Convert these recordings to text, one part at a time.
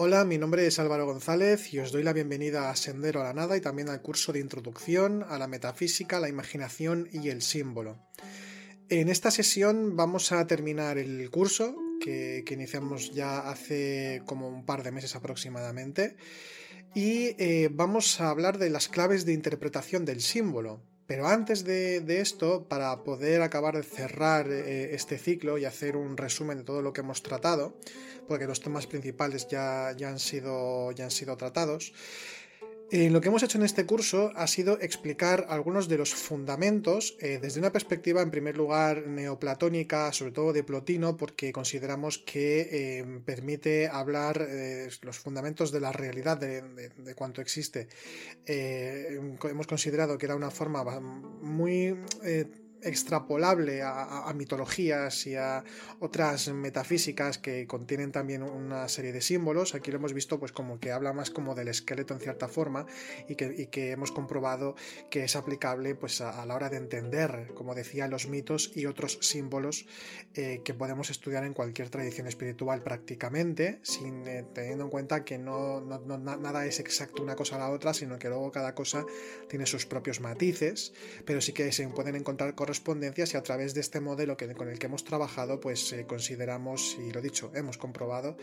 Hola, mi nombre es Álvaro González y os doy la bienvenida a Sendero a la Nada y también al curso de Introducción a la Metafísica, la Imaginación y el Símbolo. En esta sesión vamos a terminar el curso que, iniciamos ya hace como un par de meses aproximadamente y eh, vamos a hablar de las claves de interpretación del símbolo. Pero antes de, esto, para poder acabar de cerrar eh, este ciclo y hacer un resumen de todo lo que hemos tratado, porque los temas principales ya, ya, han, sido, ya han sido tratados, eh, lo que hemos hecho en este curso ha sido explicar algunos de los fundamentos eh, desde una perspectiva, en primer lugar, neoplatónica, sobre todo de Plotino, porque consideramos que eh, permite hablar los fundamentos de la realidad de, de cuanto existe. hemos considerado que era una forma muy extrapolable a, mitologías y a otras metafísicas que contienen también una serie de símbolos. Aquí lo hemos visto pues como que habla más como del esqueleto en cierta forma y que, que hemos comprobado que es aplicable pues a, la hora de entender, como decía, los mitos y otros símbolos eh, que podemos estudiar en cualquier tradición espiritual prácticamente, sin eh, teniendo en cuenta que no, nada es exacto una cosa a la otra, sino que luego cada cosa tiene sus propios matices, pero sí que se pueden encontrar correspondencias y a través de este modelo que, con el que hemos trabajado, pues eh, consideramos, y lo dicho, hemos comprobado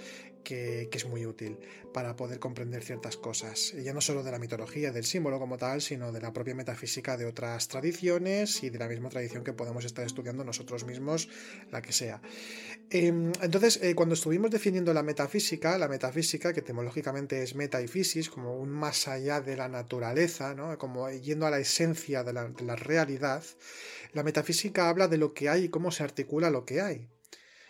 que, es muy útil para poder comprender ciertas cosas, ya no solo de la mitología, del símbolo como tal, sino de la propia metafísica de otras tradiciones y de la misma tradición que podemos estar estudiando nosotros mismos, la que sea. Em, entonces, eh, cuando estuvimos definiendo la metafísica, la metafísica, que etimológicamente es meta y fisis, como un más allá de la naturaleza, como yendo a la esencia de la realidad, la metafísica habla de lo que hay y cómo se articula lo que hay,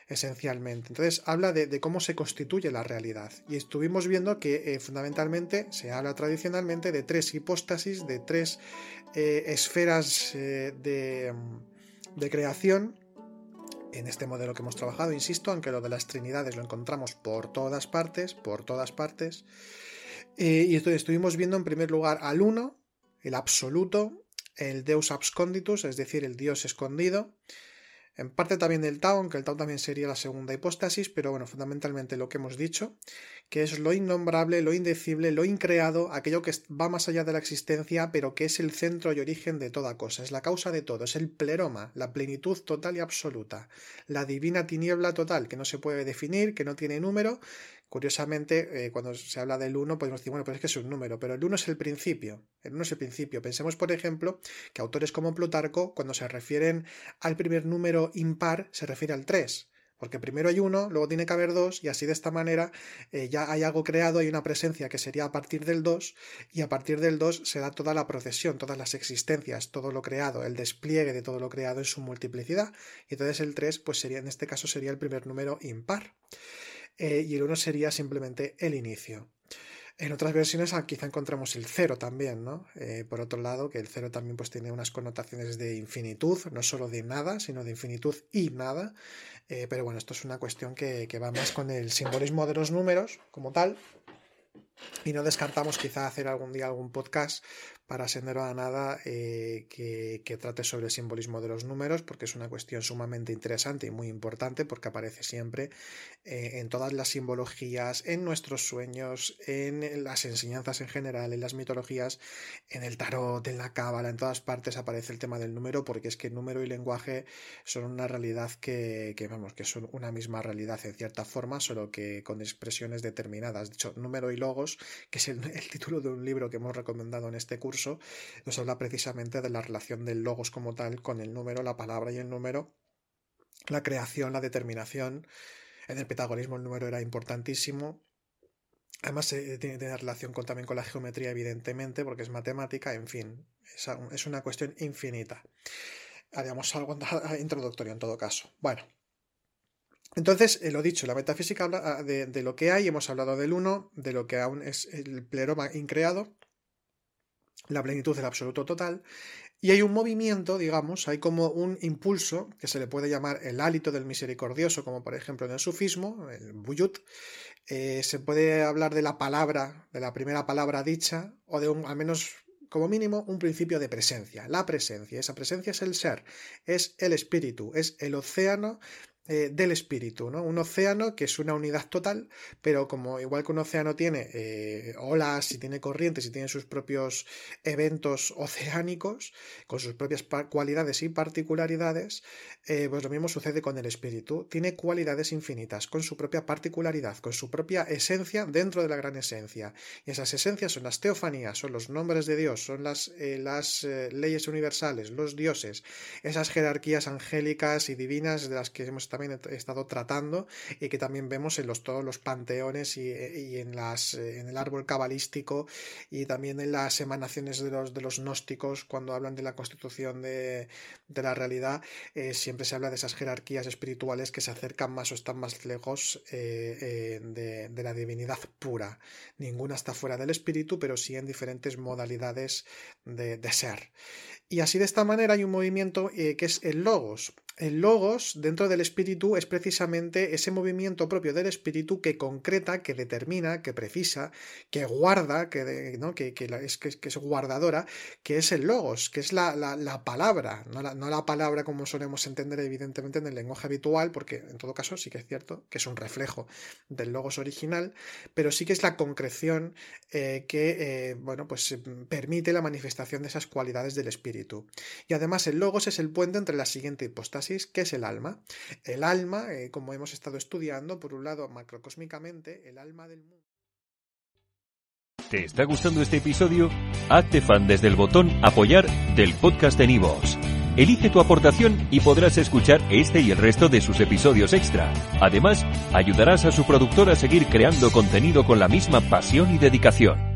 esencialmente. Entonces habla de, cómo se constituye la realidad. Y estuvimos viendo que eh, fundamentalmente se habla tradicionalmente de tres hipóstasis, de tres eh, esferas eh, de, creación en este modelo que hemos trabajado, insisto, aunque lo de las trinidades lo encontramos por todas partes, por todas partes. y estuvimos viendo en primer lugar al uno, el absoluto, el Deus absconditus, es decir, el Dios escondido, en parte también del Tao, aunque el Tao también sería la segunda hipóstasis, pero bueno, fundamentalmente lo que hemos dicho, que es lo innombrable, lo indecible, lo increado, aquello que va más allá de la existencia, pero que es el centro y origen de toda cosa, es la causa de todo, es el pleroma, la plenitud total y absoluta, la divina tiniebla total, que no se puede definir, que no tiene número, Curiosamente, eh, cuando se habla del 1, podemos decir, bueno, pues es que es un número, pero el 1 es el principio. El 1 es el principio. Pensemos, por ejemplo, que autores como Plutarco, cuando se refieren al primer número impar, se refiere al 3. Porque primero hay uno, luego tiene que haber dos, y así de esta manera eh, ya hay algo creado, hay una presencia que sería a partir del 2, y a partir del 2 se da toda la procesión, todas las existencias, todo lo creado, el despliegue de todo lo creado en su multiplicidad. Y entonces el 3, pues sería, en este caso, sería el primer número impar. Eh, y el 1 sería simplemente el inicio. En otras versiones ah, quizá encontramos el 0 también, ¿no? Eh, por otro lado, que el 0 también pues, tiene unas connotaciones de infinitud, no solo de nada, sino de infinitud y nada. Eh, pero bueno, esto es una cuestión que, que va más con el simbolismo de los números como tal. Y no descartamos quizá hacer algún día algún podcast para Sendero a Nada eh, que, trate sobre el simbolismo de los números, porque es una cuestión sumamente interesante y muy importante, porque aparece siempre eh, en todas las simbologías, en nuestros sueños, en las enseñanzas en general, en las mitologías, en el tarot, en la cábala, en todas partes aparece el tema del número, porque es que número y lenguaje son una realidad que, que vamos, que son una misma realidad en cierta forma, solo que con expresiones determinadas. De hecho, número y que es el título de un libro que hemos recomendado en este curso, nos habla precisamente de la relación del logos como tal con el número, la palabra y el número, la creación, la determinación. En el pitagorismo el número era importantísimo. Además, tiene, relación con, también con la geometría, evidentemente, porque es matemática, en fin, es, una cuestión infinita. Haríamos algo introductorio en todo caso. Bueno, entonces, eh, lo dicho, la metafísica habla ah, de, lo que hay, hemos hablado del uno, de lo que aún es el pleroma increado, la plenitud del absoluto total, y hay un movimiento, digamos, hay como un impulso que se le puede llamar el hálito del misericordioso, como por ejemplo en el sufismo, el buyut, eh, se puede hablar de la palabra, de la primera palabra dicha, o de un, al menos como mínimo un principio de presencia, la presencia. Esa presencia es el ser, es el espíritu, es el océano eh, del espíritu, ¿no? Un océano que es una unidad total, pero como igual que un océano tiene eh, olas y tiene corrientes y tiene sus propios eventos oceánicos, con sus propias cualidades y particularidades, eh, pues lo mismo sucede con el espíritu. Tiene cualidades infinitas, con su propia particularidad, con su propia esencia dentro de la gran esencia. Y esas esencias son las teofanías, son los nombres de Dios, son las, las leyes universales, los dioses, esas jerarquías angélicas y divinas de las que hemos también he estado tratando y que también vemos en los, todos los panteones y, en, las, en el árbol cabalístico y también en las emanaciones de los, de los gnósticos cuando hablan de la constitución de, de la realidad, eh, siempre se habla de esas jerarquías espirituales que se acercan más o están más lejos eh, eh, de, de la divinidad pura. Ninguna está fuera del espíritu, pero sí en diferentes modalidades de, de ser. Y así de esta manera hay un movimiento que es el logos. El logos dentro del espíritu es precisamente ese movimiento propio del espíritu que concreta, que determina, que precisa, que guarda, que, ¿no? que, que, es, que, es guardadora, que es el logos, que es la, la, palabra, no la, palabra como solemos entender evidentemente en el lenguaje habitual, porque en todo caso sí que es cierto que es un reflejo del logos original, pero sí que es la concreción eh, que eh, bueno, pues, permite la manifestación de esas cualidades del espíritu. Y además el logos es el puente entre la siguiente hipóstasis ¿qué es el alma? El alma, eh, como hemos estado estudiando, por un lado macrocósmicamente, el alma del mundo. ¿Te está gustando este episodio? Hazte fan desde el botón apoyar del podcast de Nivos. Elige tu aportación y podrás escuchar este y el resto de sus episodios extra. Además, ayudarás a su productor a seguir creando contenido con la misma pasión y dedicación.